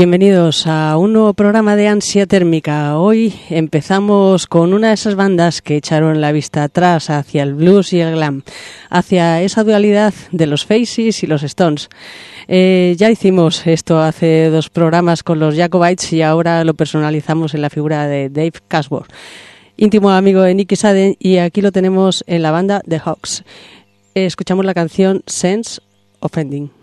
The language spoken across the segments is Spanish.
Bienvenidos a un nuevo programa de Ansia Térmica. Hoy empezamos con una de esas bandas que echaron la vista atrás hacia el blues y el glam, hacia esa dualidad de los Faces y los Stones. Eh, ya hicimos esto hace dos programas con los Jacobites y ahora lo personalizamos en la figura de Dave Casworth, íntimo amigo de Nicky Saden y aquí lo tenemos en la banda The Hawks. escuchamos la canción Sense Offending.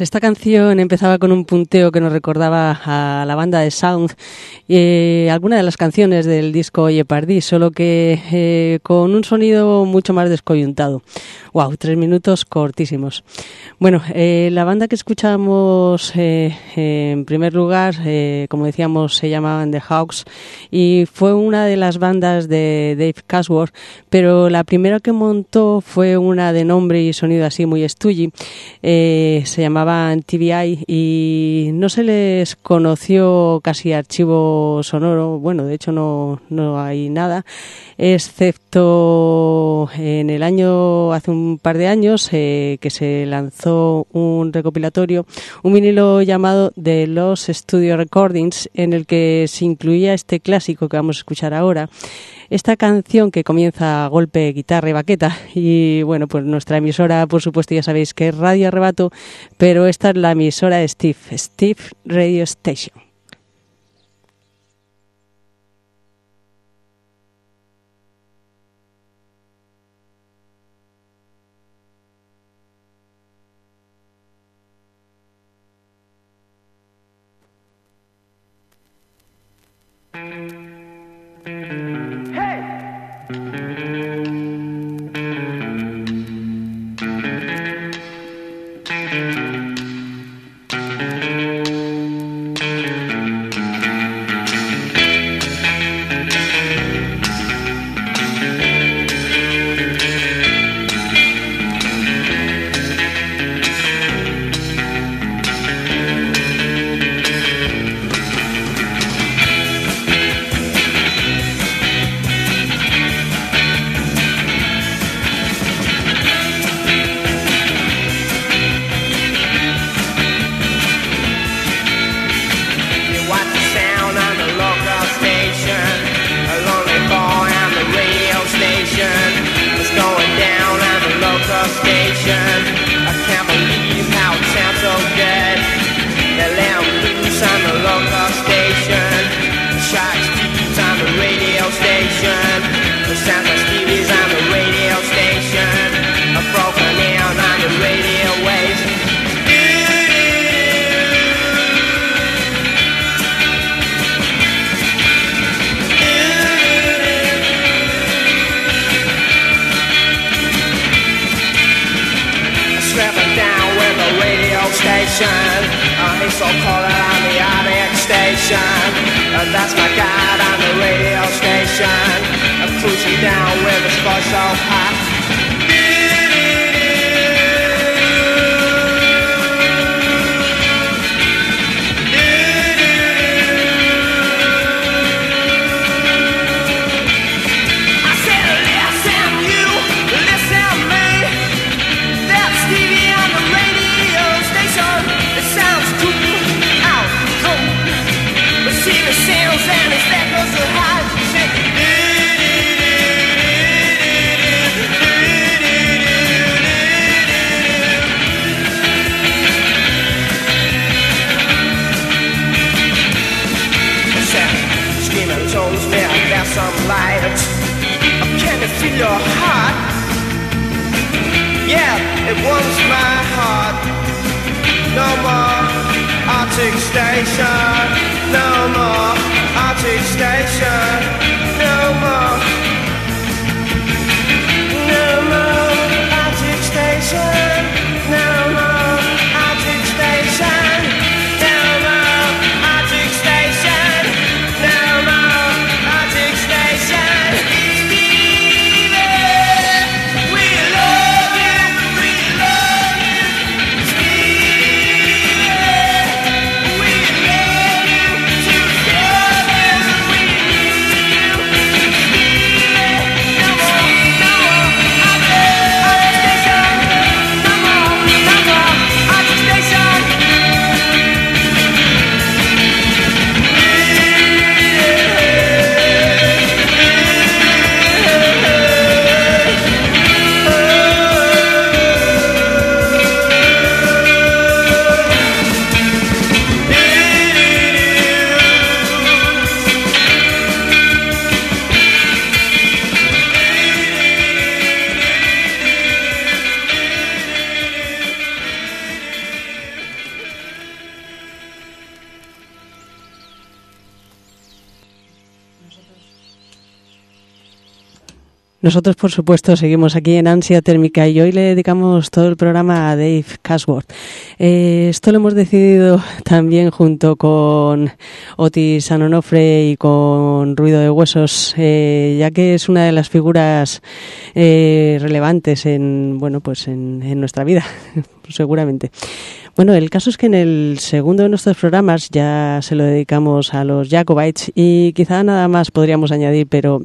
Esta canción empezaba con un punteo que nos recordaba a la banda de Sound eh, alguna de las canciones del disco Oye solo que eh, con un sonido mucho más descoyuntado. Wow, tres minutos cortísimos. Bueno, eh, la banda que escuchamos eh, en primer lugar, como decíamos, se llamaban The Hawks y fue una de las bandas de Dave Casworth, pero la primera que montó fue una de nombre y sonido así muy estulli. se llamaban TVI y no se les conoció casi archivo sonoro. Bueno, de hecho no, no hay nada, excepto en el año hace un par de años eh, que se lanzó un recopilatorio, un vinilo llamado The Los Studio Recordings, en el que se incluía este clásico que vamos a escuchar ahora. Esta canción que comienza a golpe, guitarra y baqueta. Y bueno, pues nuestra emisora, por supuesto, ya sabéis que es Radio Arrebato, pero esta es la emisora de Steve, Steve Radio Station. So calling on the RBX station. And that's my guide on the radio station. I'm cruising down with a special so to feel your heart. Yeah, it warms my heart. No more Arctic Station. No more Arctic Station. No more. Nosotros, por supuesto, seguimos aquí en Ansia Térmica y hoy le dedicamos todo el programa a Dave Casworth. Eh, esto lo hemos decidido también junto con Otis Anonofre y con Ruido de Huesos, eh, ya que es una de las figuras eh, relevantes en, bueno, pues en nuestra vida, seguramente. Bueno, el caso es que en el segundo de nuestros programas ya se lo dedicamos a los Jacobites y quizá nada más podríamos añadir, pero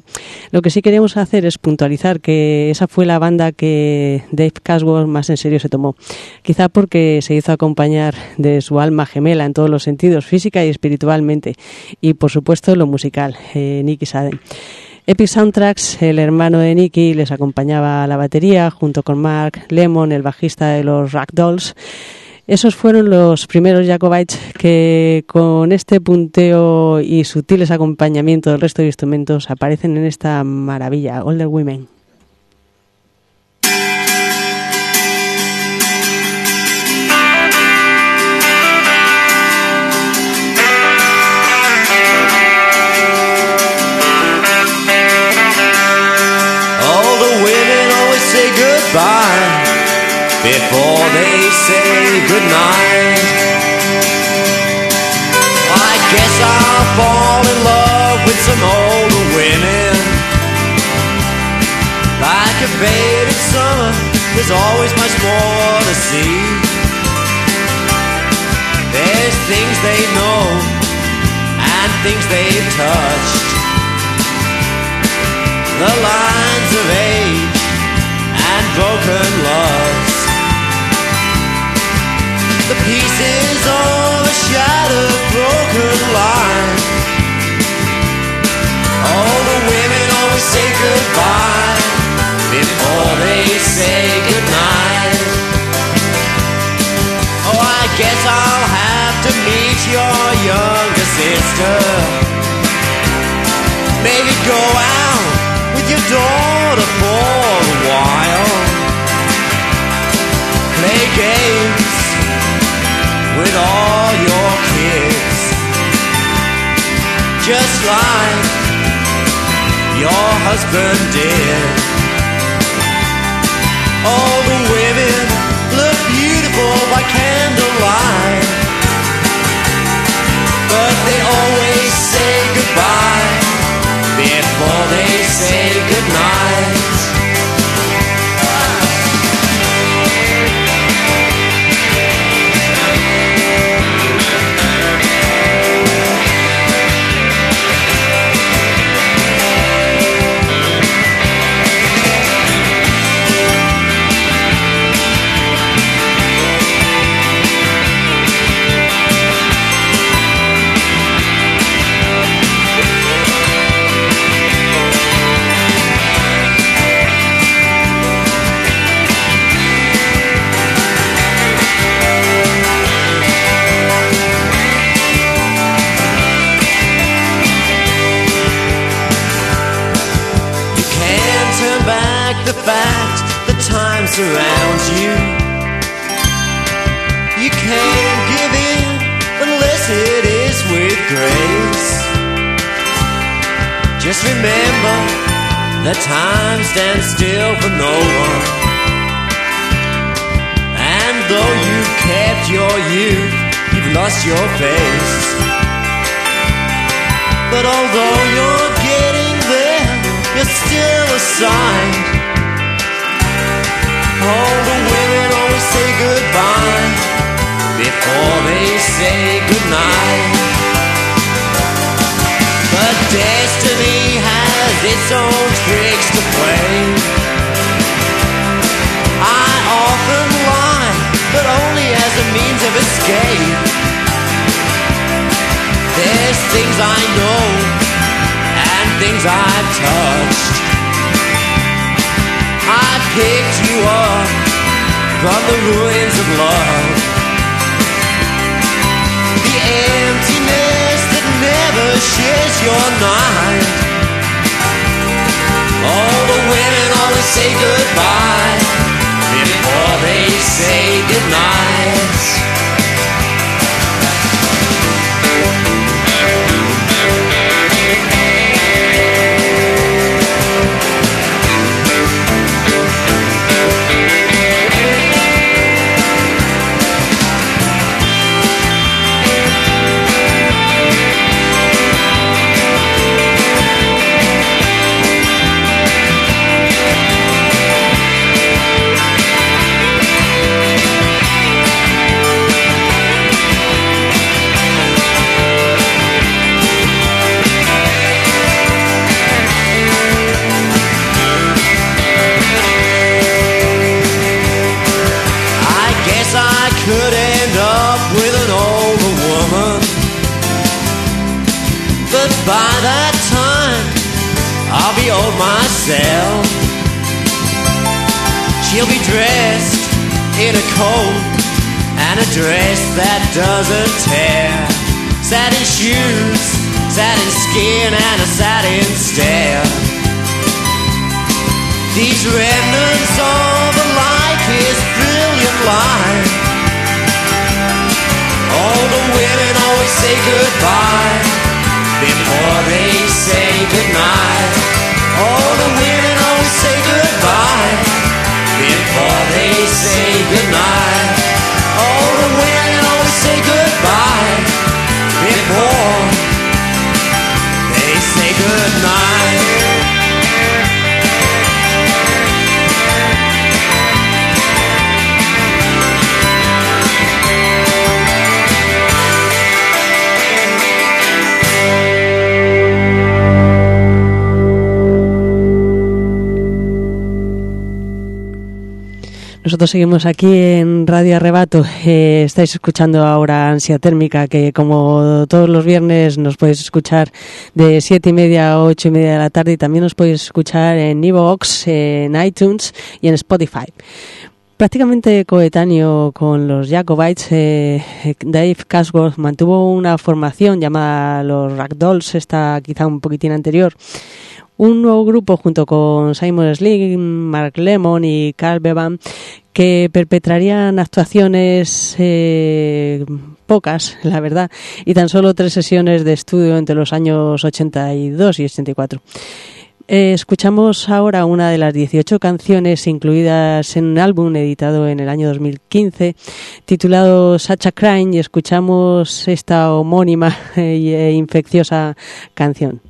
lo que sí queríamos hacer es puntualizar que esa fue la banda que Dave Caswell más en serio se tomó. Quizá porque se hizo acompañar de su alma gemela en todos los sentidos, física y espiritualmente, y por supuesto lo musical, eh, Nicky Sadden. Epic Soundtracks, el hermano de Nicky, les acompañaba a la batería junto con Mark Lemon, el bajista de los Ragdolls. Esos fueron los primeros Jacobites que con este punteo y sutiles acompañamientos del resto de instrumentos aparecen en esta maravilla, Older Women. Before they say goodnight. I guess I'll fall in love with some older women. Like a faded summer, there's always much more to see. There's things they know and things they've touched. The lines of age and broken loves the pieces of a shattered broken line. All the women always say goodbye. Before they say goodnight. Oh, I guess I'll have to meet your younger sister. with all your kids. Just like your husband did. All the women look beautiful by candlelight. But they always say goodbye before they say goodnight. Touched. I picked you up from the ruins of love. The emptiness that never shares your night. All the women always say goodbye before they say goodnight. Seguimos aquí en Radio Arrebato. Eh, estáis escuchando ahora Ansia Térmica, que como todos los viernes nos podéis escuchar de siete y media a ocho y media de la tarde y también nos podéis escuchar en Evox, en iTunes y en Spotify. Prácticamente coetáneo con los Jacobites, eh, Dave Casworth mantuvo una formación llamada los Ragdolls, esta quizá un poquitín anterior, un nuevo grupo junto con Simon Sling, Mark Lemon y Carl Bevan que perpetrarían actuaciones eh, pocas, la verdad, y tan solo tres sesiones de estudio entre los años 82 y 84. Eh, escuchamos ahora una de las 18 canciones incluidas en un álbum editado en el año 2015 titulado Such a Crime y escuchamos esta homónima e infecciosa canción.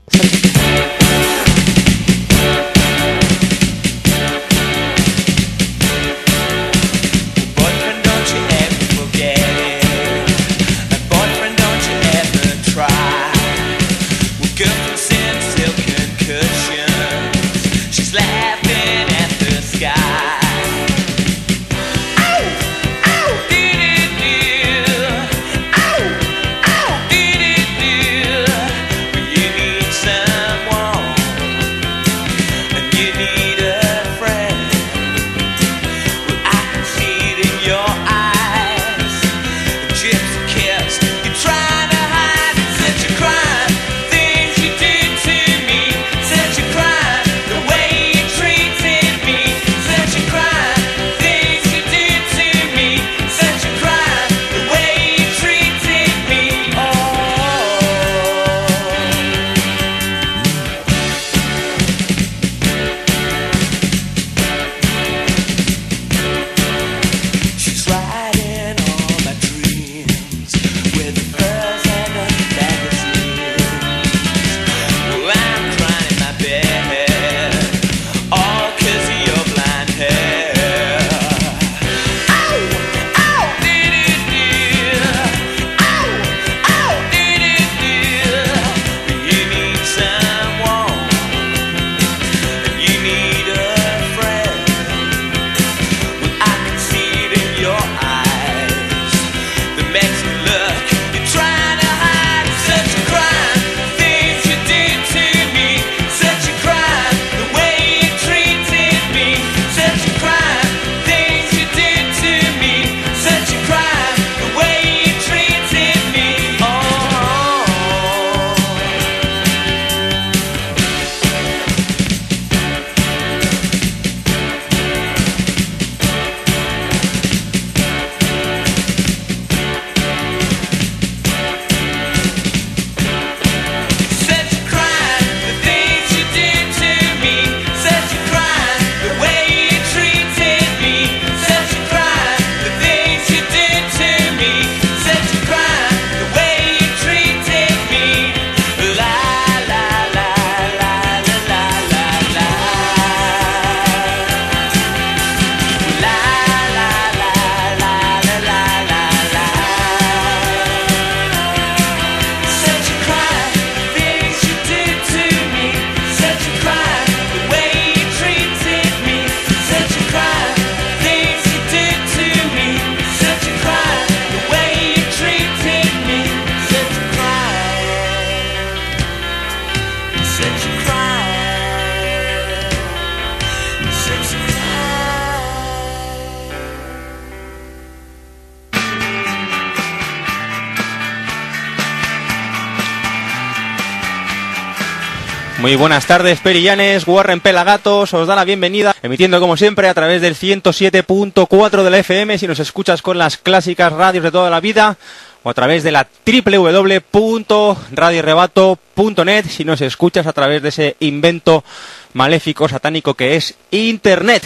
Muy buenas tardes, Perillanes, Warren Pelagatos, os da la bienvenida, emitiendo como siempre a través del 107.4 de la FM, si nos escuchas con las clásicas radios de toda la vida, o a través de la www.radiorebato.net, si nos escuchas a través de ese invento maléfico, satánico que es Internet.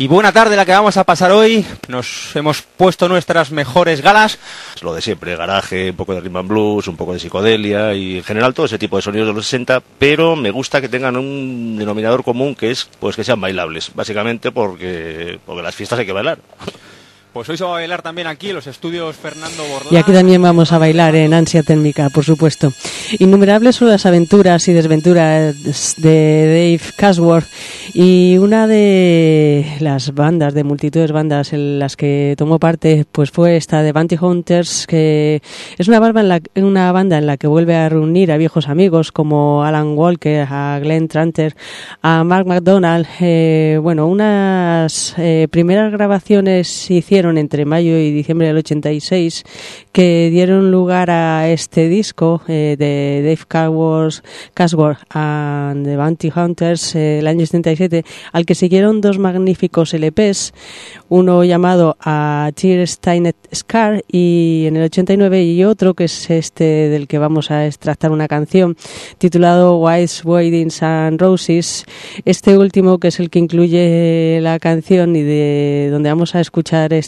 Y buena tarde la que vamos a pasar hoy. Nos hemos puesto nuestras mejores galas. Lo de siempre, garaje, un poco de rhythm and blues, un poco de psicodelia y en general todo ese tipo de sonidos de los 60, pero me gusta que tengan un denominador común que es pues que sean bailables, básicamente porque porque las fiestas hay que bailar. Pues hoy se va a bailar también aquí en los estudios Fernando Borlán. Y aquí también vamos a bailar en Ansia Térmica, por supuesto. Innumerables son las aventuras y desventuras de Dave Casworth y una de las bandas, de multitudes de bandas en las que tomó parte, pues fue esta de Bounty Hunters, que es una banda, en la, que vuelve a reunir a viejos amigos como Alan Walker, a Glenn Tranter, a Mark McDonald. Eh, bueno, unas eh, primeras grabaciones hicieron entre mayo y diciembre del 86 que dieron lugar a este disco eh, de Dave Cashworth, Cashworth and the Bounty Hunters eh, el año 77, al que siguieron dos magníficos LPs, uno llamado A Tear Stained Scar y en el 89 y otro que es este del que vamos a extractar una canción titulado White Weddings and Roses. Este último que es el que incluye la canción y de donde vamos a escuchar este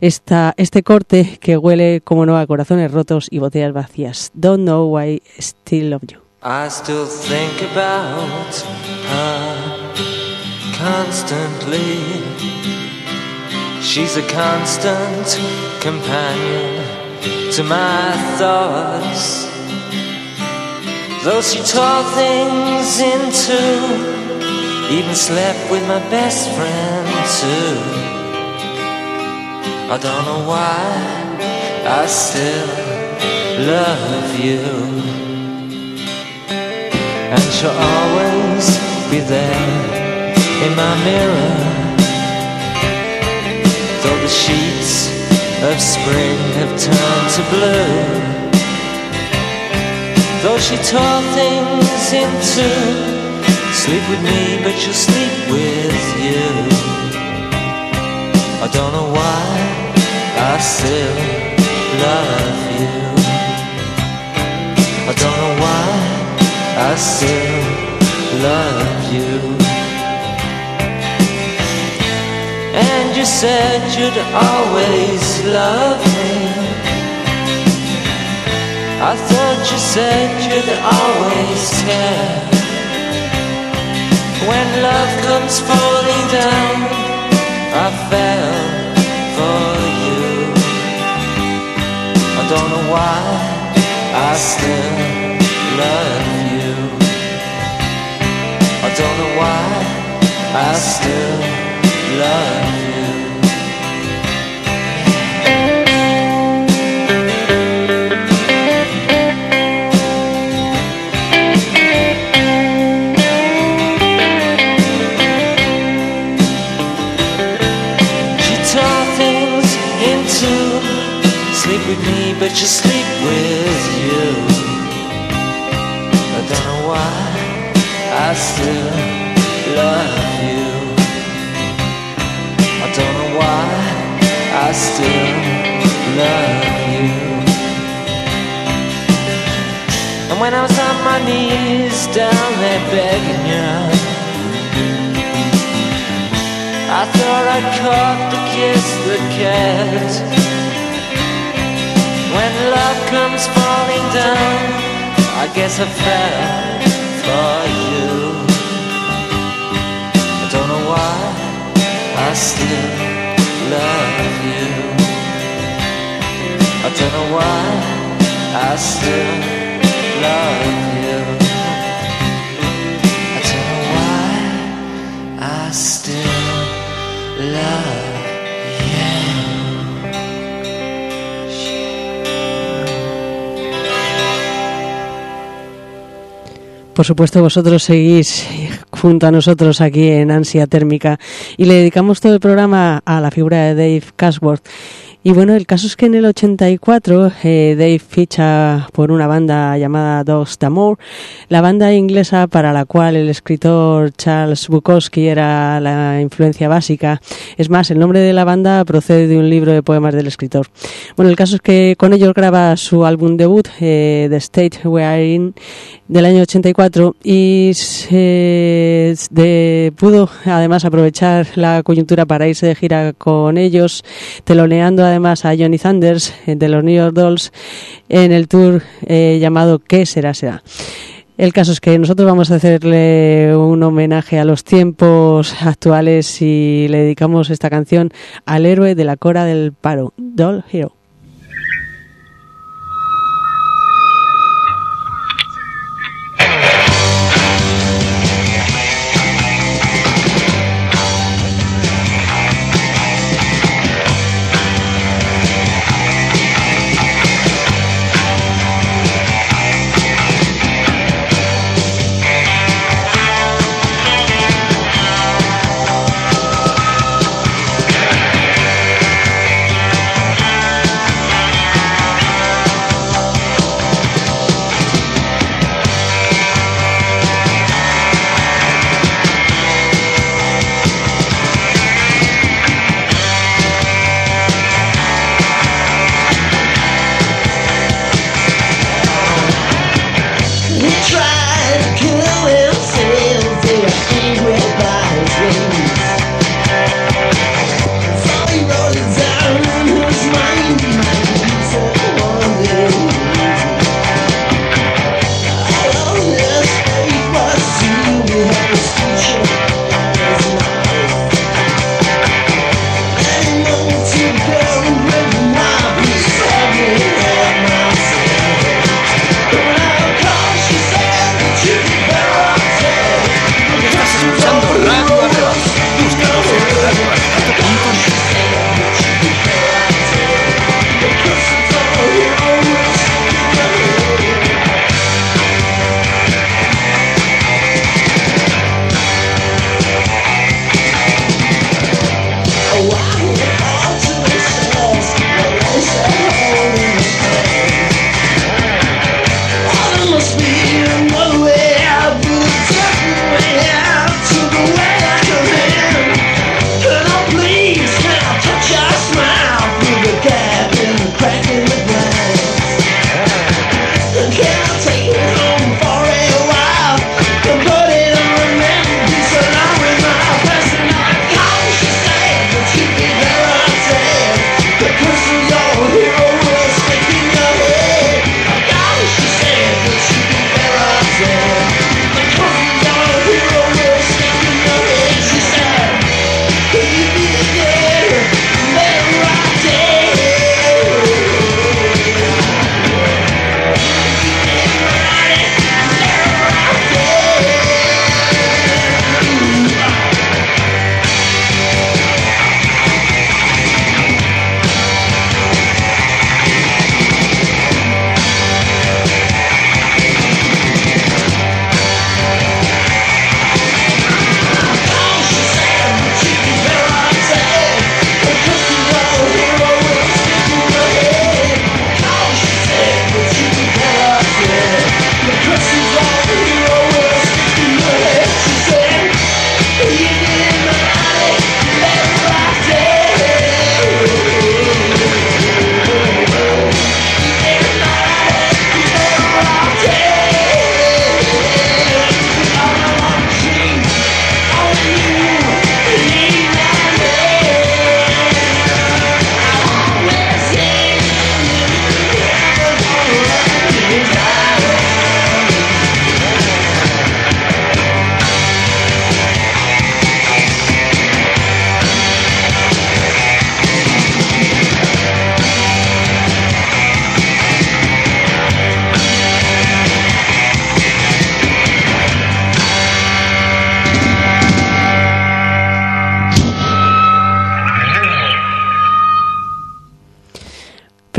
esta, este corte que huele como no a corazones rotos y botellas vacías. Don't know why I still love you. I still think about her constantly. She's a constant companion to my thoughts. Though she tore things into, even slept with my best friend too. I don't know why I still love you. And she'll always be there in my mirror. Though the sheets of spring have turned to blue. Though she tore things into sleep with me, but she'll sleep with you. I don't know why I still love you. I don't know why. I still love you. And you said you'd always love me. I thought you said you'd always care. When love comes falling down, I fell don't know why I still love you. I don't know why I still love you. You sleep with you. I don't know why. I still love you. I don't know why I still love you. And when I was on my knees down there begging you, I thought I caught the kiss that kept. Love comes falling down, I guess I fell for you. I don't know why I still love you. I don't know why I still love you. I don't know why I still love Por supuesto, vosotros seguís junto a nosotros aquí en Ansia Térmica y le dedicamos todo el programa a la figura de Dave Cashworth. Y bueno, el caso es que en el 84 eh, Dave ficha por una banda llamada Dogs d'Amour, la banda inglesa para la cual el escritor Charles Bukowski era la influencia básica. Es más, el nombre de la banda procede de un libro de poemas del escritor. Bueno, el caso es que con ellos graba su álbum debut, eh, The State We Are In, del año 84 y se de, pudo además aprovechar la coyuntura para irse de gira con ellos, teloneando además a Johnny Sanders eh, de los New York Dolls en el tour eh, llamado ¿Qué será será? El caso es que nosotros vamos a hacerle un homenaje a los tiempos actuales y le dedicamos esta canción al héroe de la Cora del Paro, Doll Hero.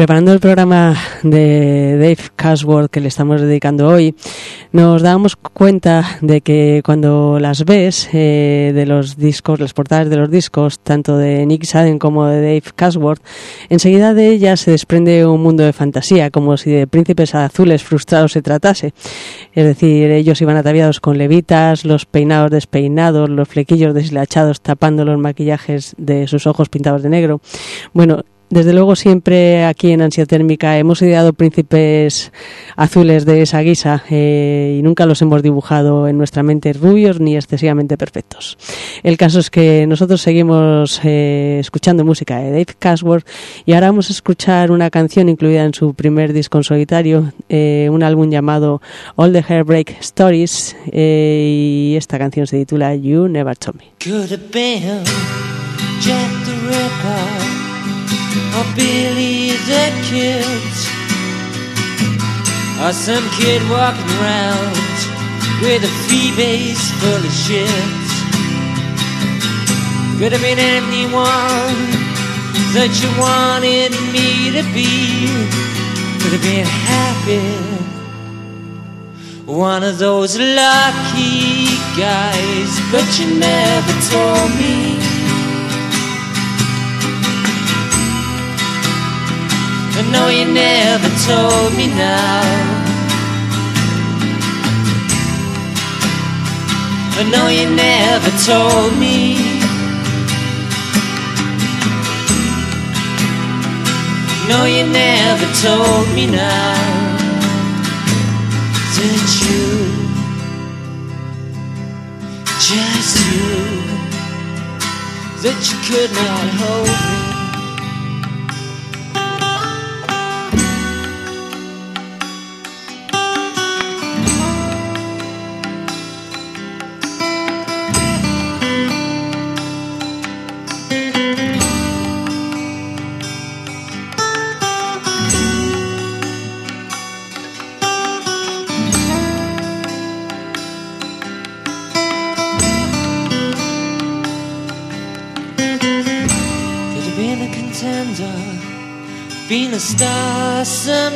Preparando el programa de Dave Casworth que le estamos dedicando hoy, nos damos cuenta de que cuando las ves eh, de los discos, las portadas de los discos, tanto de Nick Sadden como de Dave Casworth, enseguida de ellas se desprende un mundo de fantasía, como si de príncipes azules frustrados se tratase. Es decir, ellos iban ataviados con levitas, los peinados despeinados, los flequillos deshilachados tapando los maquillajes de sus ojos pintados de negro. Bueno, desde luego siempre aquí en Ansia Térmica hemos ideado príncipes azules de esa guisa eh, y nunca los hemos dibujado en nuestra mente rubios ni excesivamente perfectos. El caso es que nosotros seguimos eh, escuchando música de Dave Casworth y ahora vamos a escuchar una canción incluida en su primer disco en solitario, eh, un álbum llamado All the Hairbreak Stories y esta canción se titula You Never Told Me. Or Billy the Kid, or some kid walking around with a fee base full of shit. Could have been anyone that you wanted me to be. Could have been happy. One of those lucky guys, but you never told me. I know you never told me now. I know you never told me. No, you never told me now that you, just you, that you could not hold me.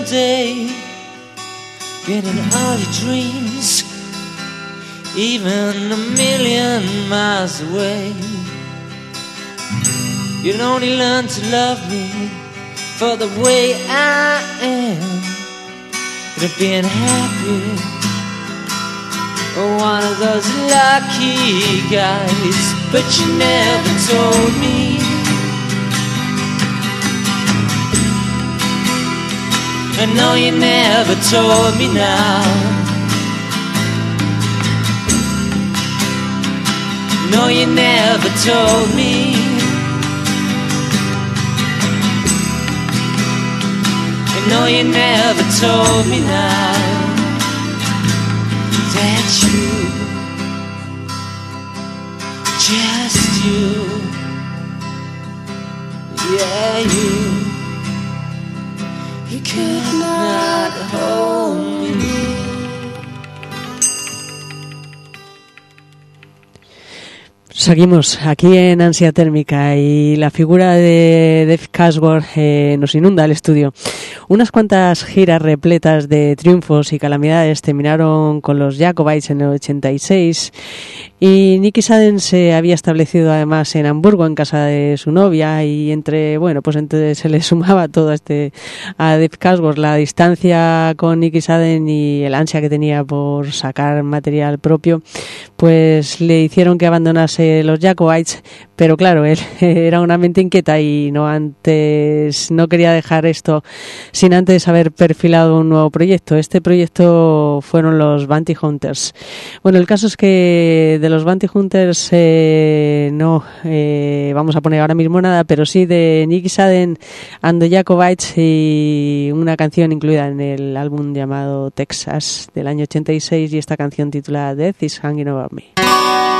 Someday, getting all your dreams, even a million miles away. You'd only learn to love me for the way I am. Have been happy, oh, one of those lucky guys, but you never told me. I know you never told me now. No, you never told me. I know you never told me now that you, just you, yeah, you could not hold me. Seguimos aquí en Ansia Térmica y la figura de Dave Casworth eh, nos inunda el estudio. Unas cuantas giras repletas de triunfos y calamidades terminaron con los Jacobites en el 86 y Nicky Sadden se había establecido además en Hamburgo en casa de su novia y entre, bueno, pues entonces se le sumaba todo este a Dave Casworth, la distancia con Nicky Sadden y el ansia que tenía por sacar material propio, pues le hicieron que abandonase los Jacobites, pero claro, él era una mente inquieta y no antes no quería dejar esto sin antes haber perfilado un nuevo proyecto. Este proyecto fueron los Bounty Hunters. Bueno, el caso es que de los Bounty Hunters eh, no eh, vamos a poner ahora mismo nada, pero sí de Nicky Sadden and the Jacobites y una canción incluida en el álbum llamado Texas del año 86 y esta canción titulada Death is Hanging Over Me.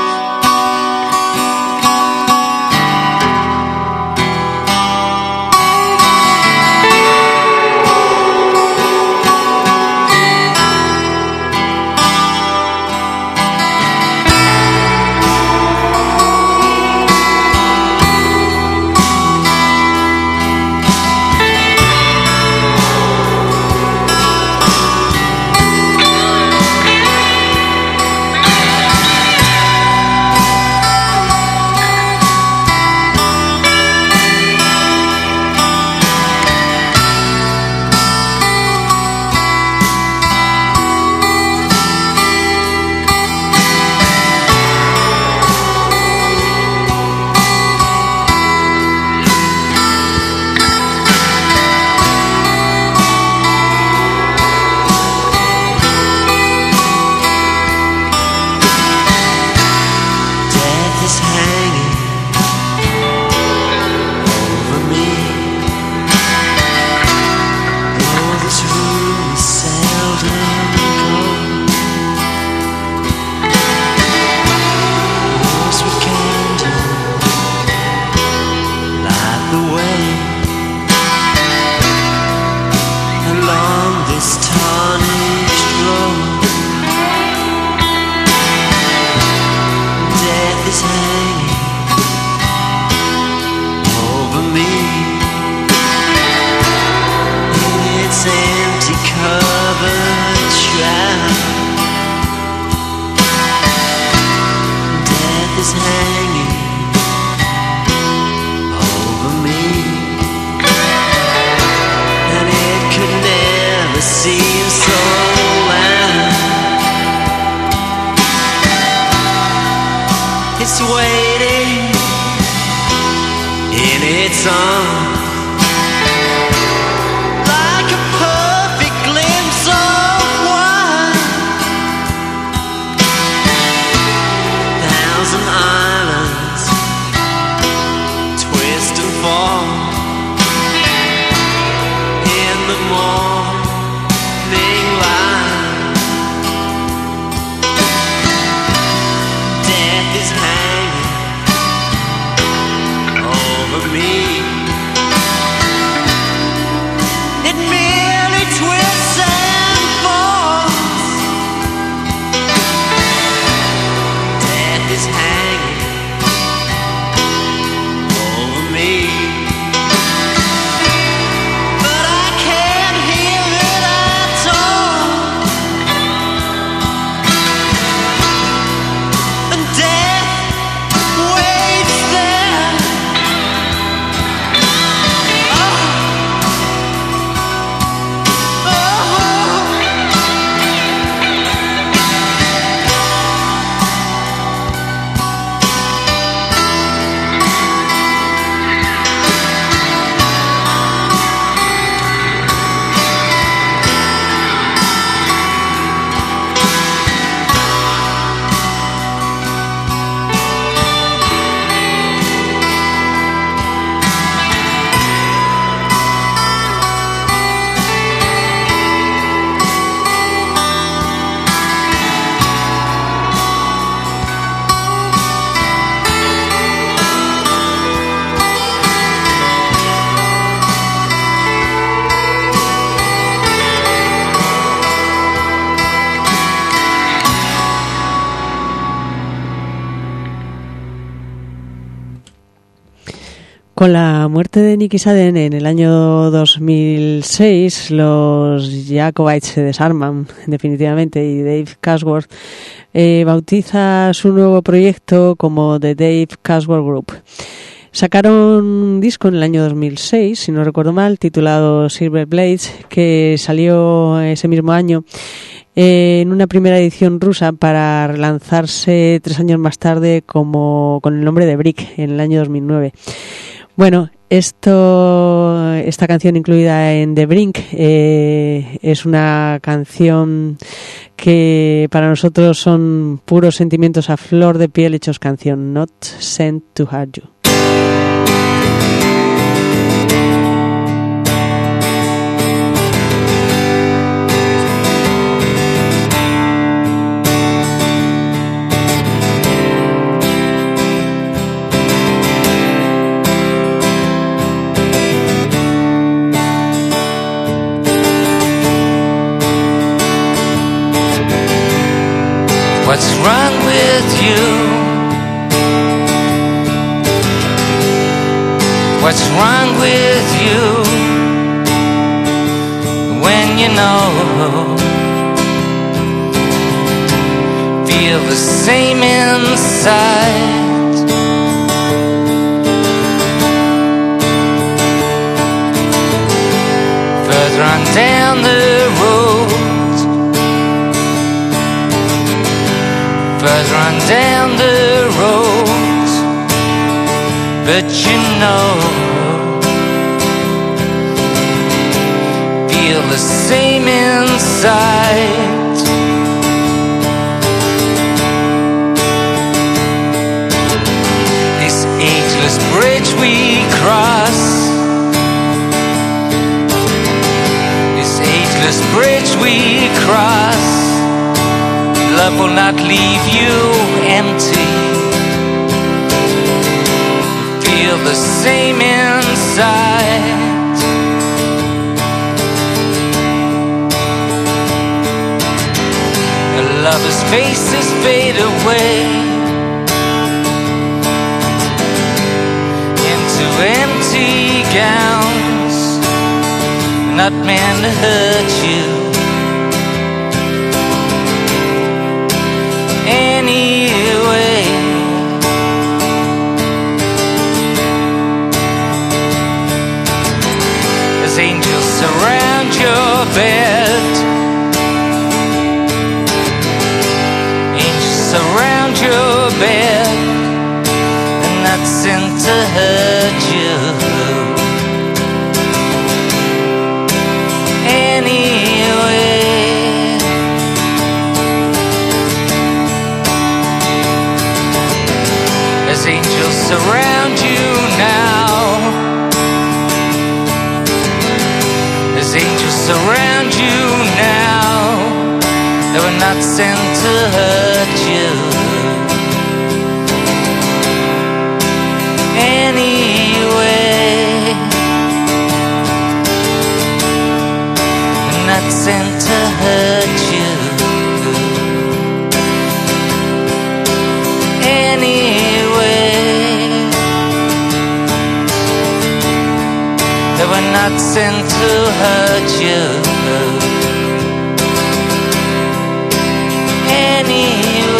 La muerte de Nicky Saden en el año 2006, los Jacobites se desarman definitivamente y Dave Casworth eh, bautiza su nuevo proyecto como The Dave Casworth Group. Sacaron un disco en el año 2006, si no recuerdo mal, titulado Silver Blades, que salió ese mismo año en una primera edición rusa para relanzarse tres años más tarde como con el nombre de Brick en el año 2009. Bueno, esto, esta canción incluida en The Brink eh, es una canción que para nosotros son puros sentimientos a flor de piel hechos canción, Not Sent to Hurt You. Know. Feel the same inside. Further on down the road. Further on down the road. But you know, the same inside. This ageless bridge we cross. This ageless bridge we cross. Love will not leave you empty. Feel the same inside. Lovers' faces fade away into empty gowns, not meant to hurt you. anyway. As angels surround your bed. Hurt you. Anyway. As angels surround you now. As angels surround you now, they were not sent to hurt you. They were not sent to hurt you. Anyway,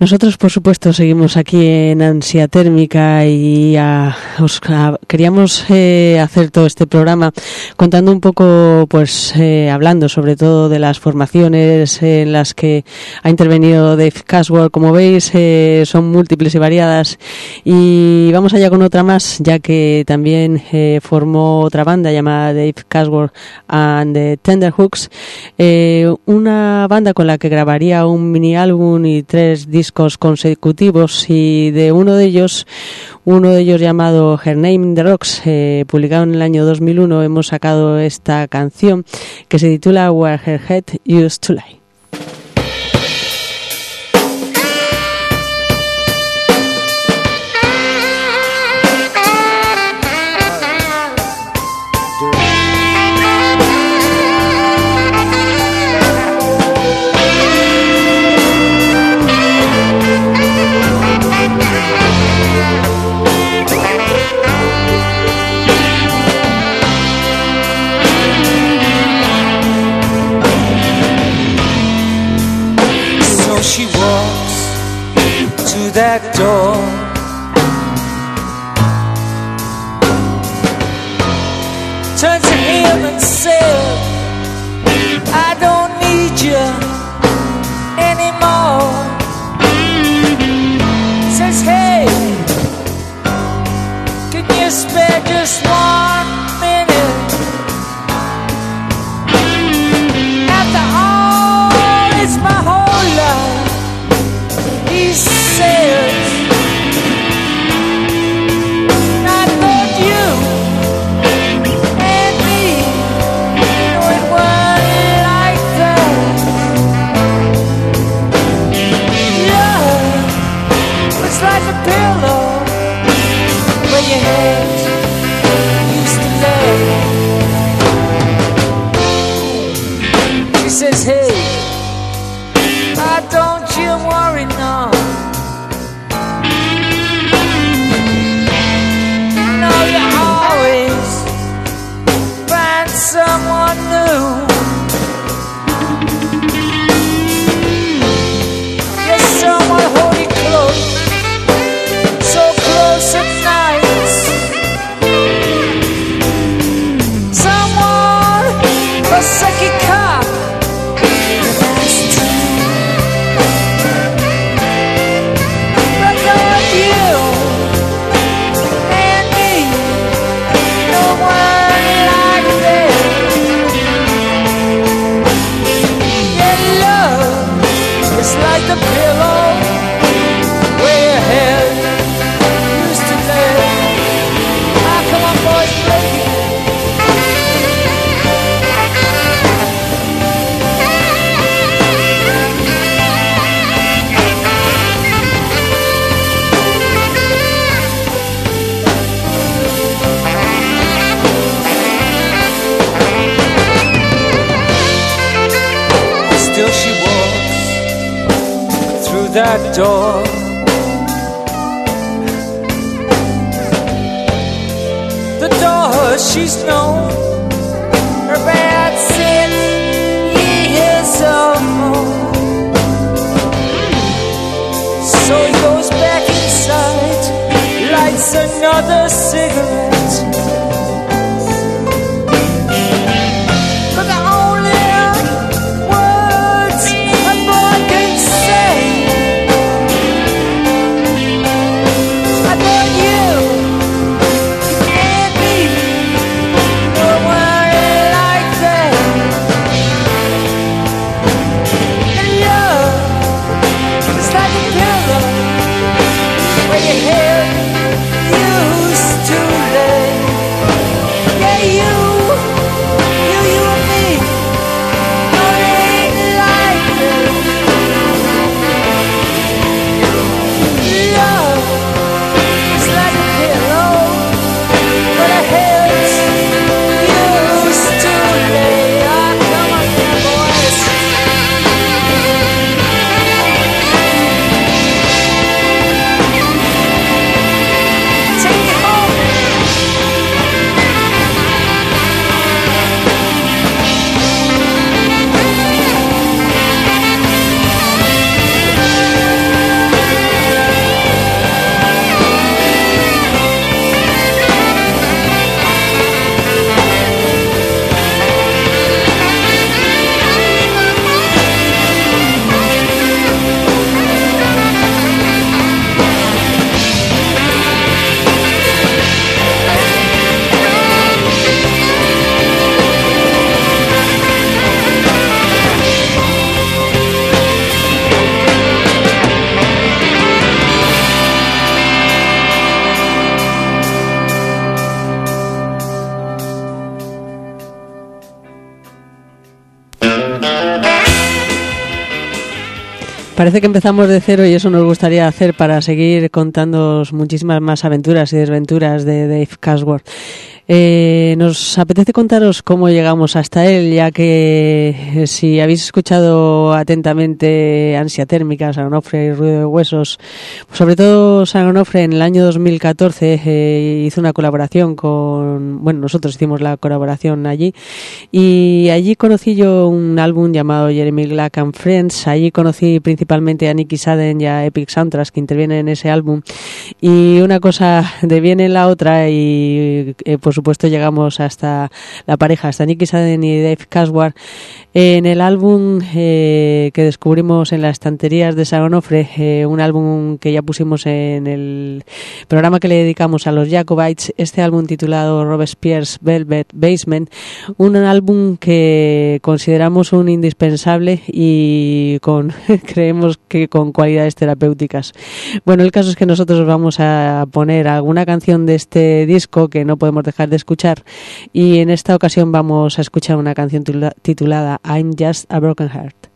Nosotros, por supuesto, seguimos aquí en Ansia Térmica y ah, os ah, queríamos eh, hacer todo este programa contando un poco, pues, eh, hablando sobre todo de las formaciones en las que ha intervenido Dave Caswell. Como veis, eh, son múltiples y variadas. Y vamos allá con otra más, ya que también formó otra banda llamada Dave Caswell and the Tenderhooks, eh, una banda con la que grabaría un mini álbum y tres discos consecutivos y de uno de ellos, uno de ellos llamado Her Name the Rocks, eh, publicado en el año 2001, hemos sacado esta canción que se titula Where Her Head Used to Lie. Parece que empezamos de cero y eso nos gustaría hacer para seguir contando muchísimas más aventuras y desventuras de Dave Casworth. Eh, nos apetece contaros cómo llegamos hasta él, ya que eh, si habéis escuchado atentamente Ansia Térmica, San Onofre y Ruido de Huesos, pues sobre todo San Onofre en el año 2014 eh, hizo una colaboración con, bueno, nosotros hicimos la colaboración allí y allí conocí yo un álbum llamado Jeremy Black and Friends, allí conocí principalmente a Nicky Sadden y a Epic Soundtracks que intervienen en ese álbum. Y una cosa deviene en la otra y eh, por supuesto llegamos hasta la pareja, hasta Nicky Sadden y Dave Caswar en el álbum eh, que descubrimos en las estanterías de San Onofre, eh, un álbum que ya pusimos en el programa que le dedicamos a los Jacobites, este álbum titulado Robespierre's Velvet Basement, un álbum que consideramos un indispensable y con creemos que con cualidades terapéuticas. Bueno, el caso es que nosotros vamos a poner alguna canción de este disco que no podemos dejar de escuchar y en esta ocasión vamos a escuchar una canción titula- titulada I'm Just a Broken Heart.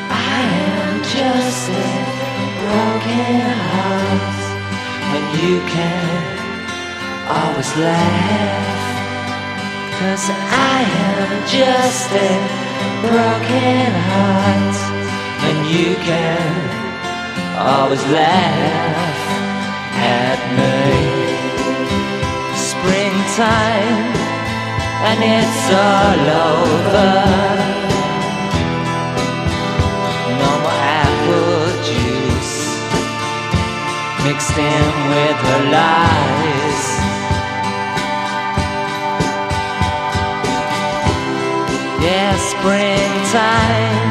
I am just a broken heart. And you can always laugh. Cause I am just a broken heart, and you can always laugh at me. Springtime, and it's all over. No more apple juice mixed in with her lies. Yeah, springtime,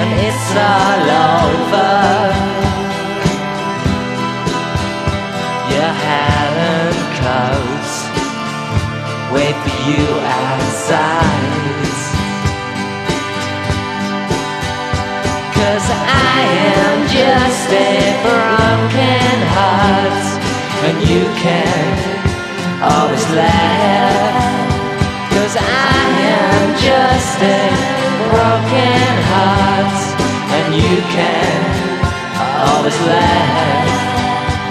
and it's all over. Your hat and coats wait for you outside. Cause I am just a broken heart, and you can always laugh. Cause I am just a broken heart, and you can always laugh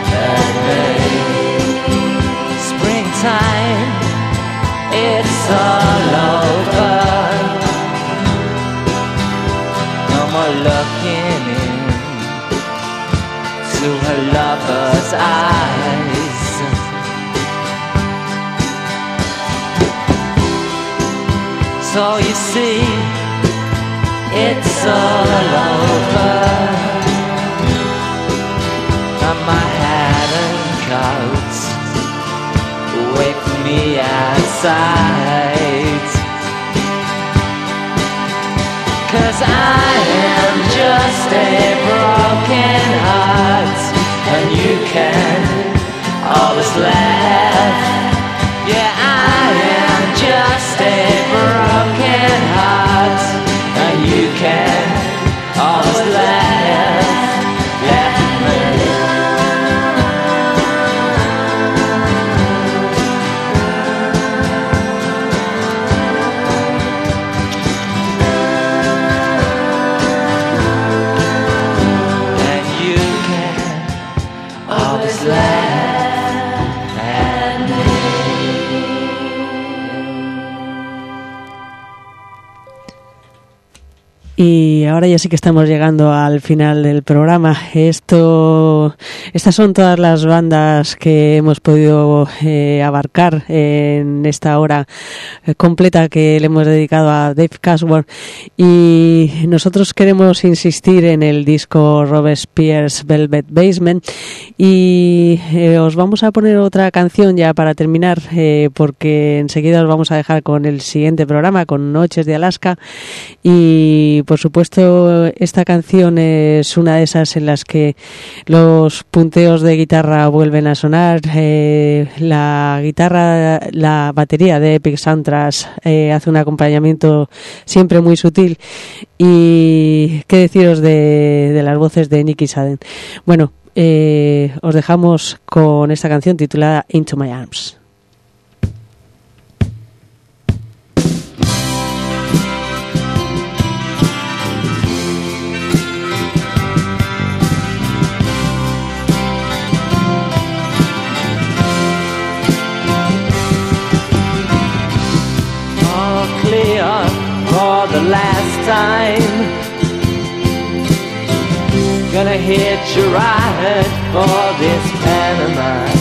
at me. Springtime, it's all over. No more looking in to her lover's eyes. So you see, it's all over. And my hat and coat wait for me outside. Cause I am just a broken heart, and you can always laugh. Ahora ya sí que estamos llegando al final del programa. Esto, estas son todas las bandas que hemos podido eh, abarcar en esta hora eh, completa que le hemos dedicado a Dave Caswell. Y nosotros queremos insistir en el disco Robespierre's Velvet Basement. Y eh, os vamos a poner otra canción ya para terminar, porque enseguida os vamos a dejar con el siguiente programa, con Noches de Alaska. Y por supuesto, esta canción es una de esas en las que los punteos de guitarra vuelven a sonar. eh, la guitarra, la batería de Epic Soundtracks eh, hace un acompañamiento siempre muy sutil. Y qué deciros de, de las voces de Nicky Sadden. Bueno, eh, os dejamos con esta canción titulada Into My Arms. Time. Gonna hit you right for this pantomime.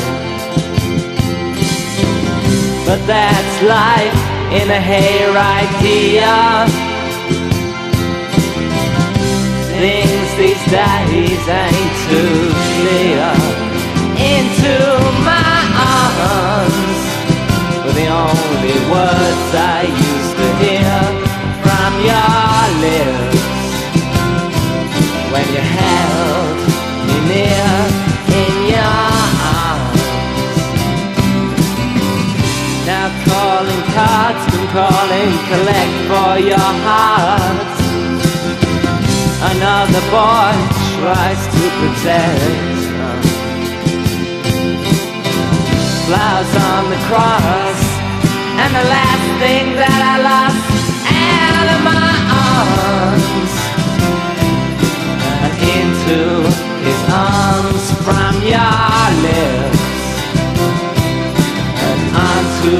But that's life in a hayride, dear. Things these days ain't too clear. Into my arms were the only words I used your lips when you held me near in your arms. Now calling cards can call and collect for your heart. Another boy tries to protect. Flowers on the cross, and the last thing that I lost to his arms from your lips and onto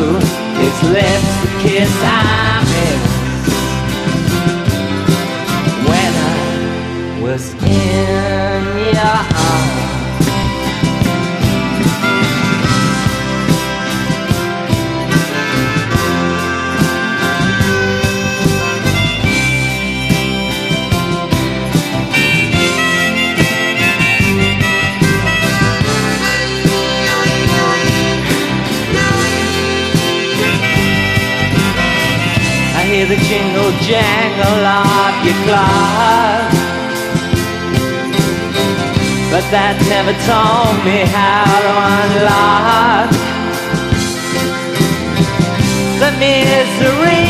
his lips to kiss I miss when I was in your arms. Jingle jangle of your clock. But that never told me how to unlock the misery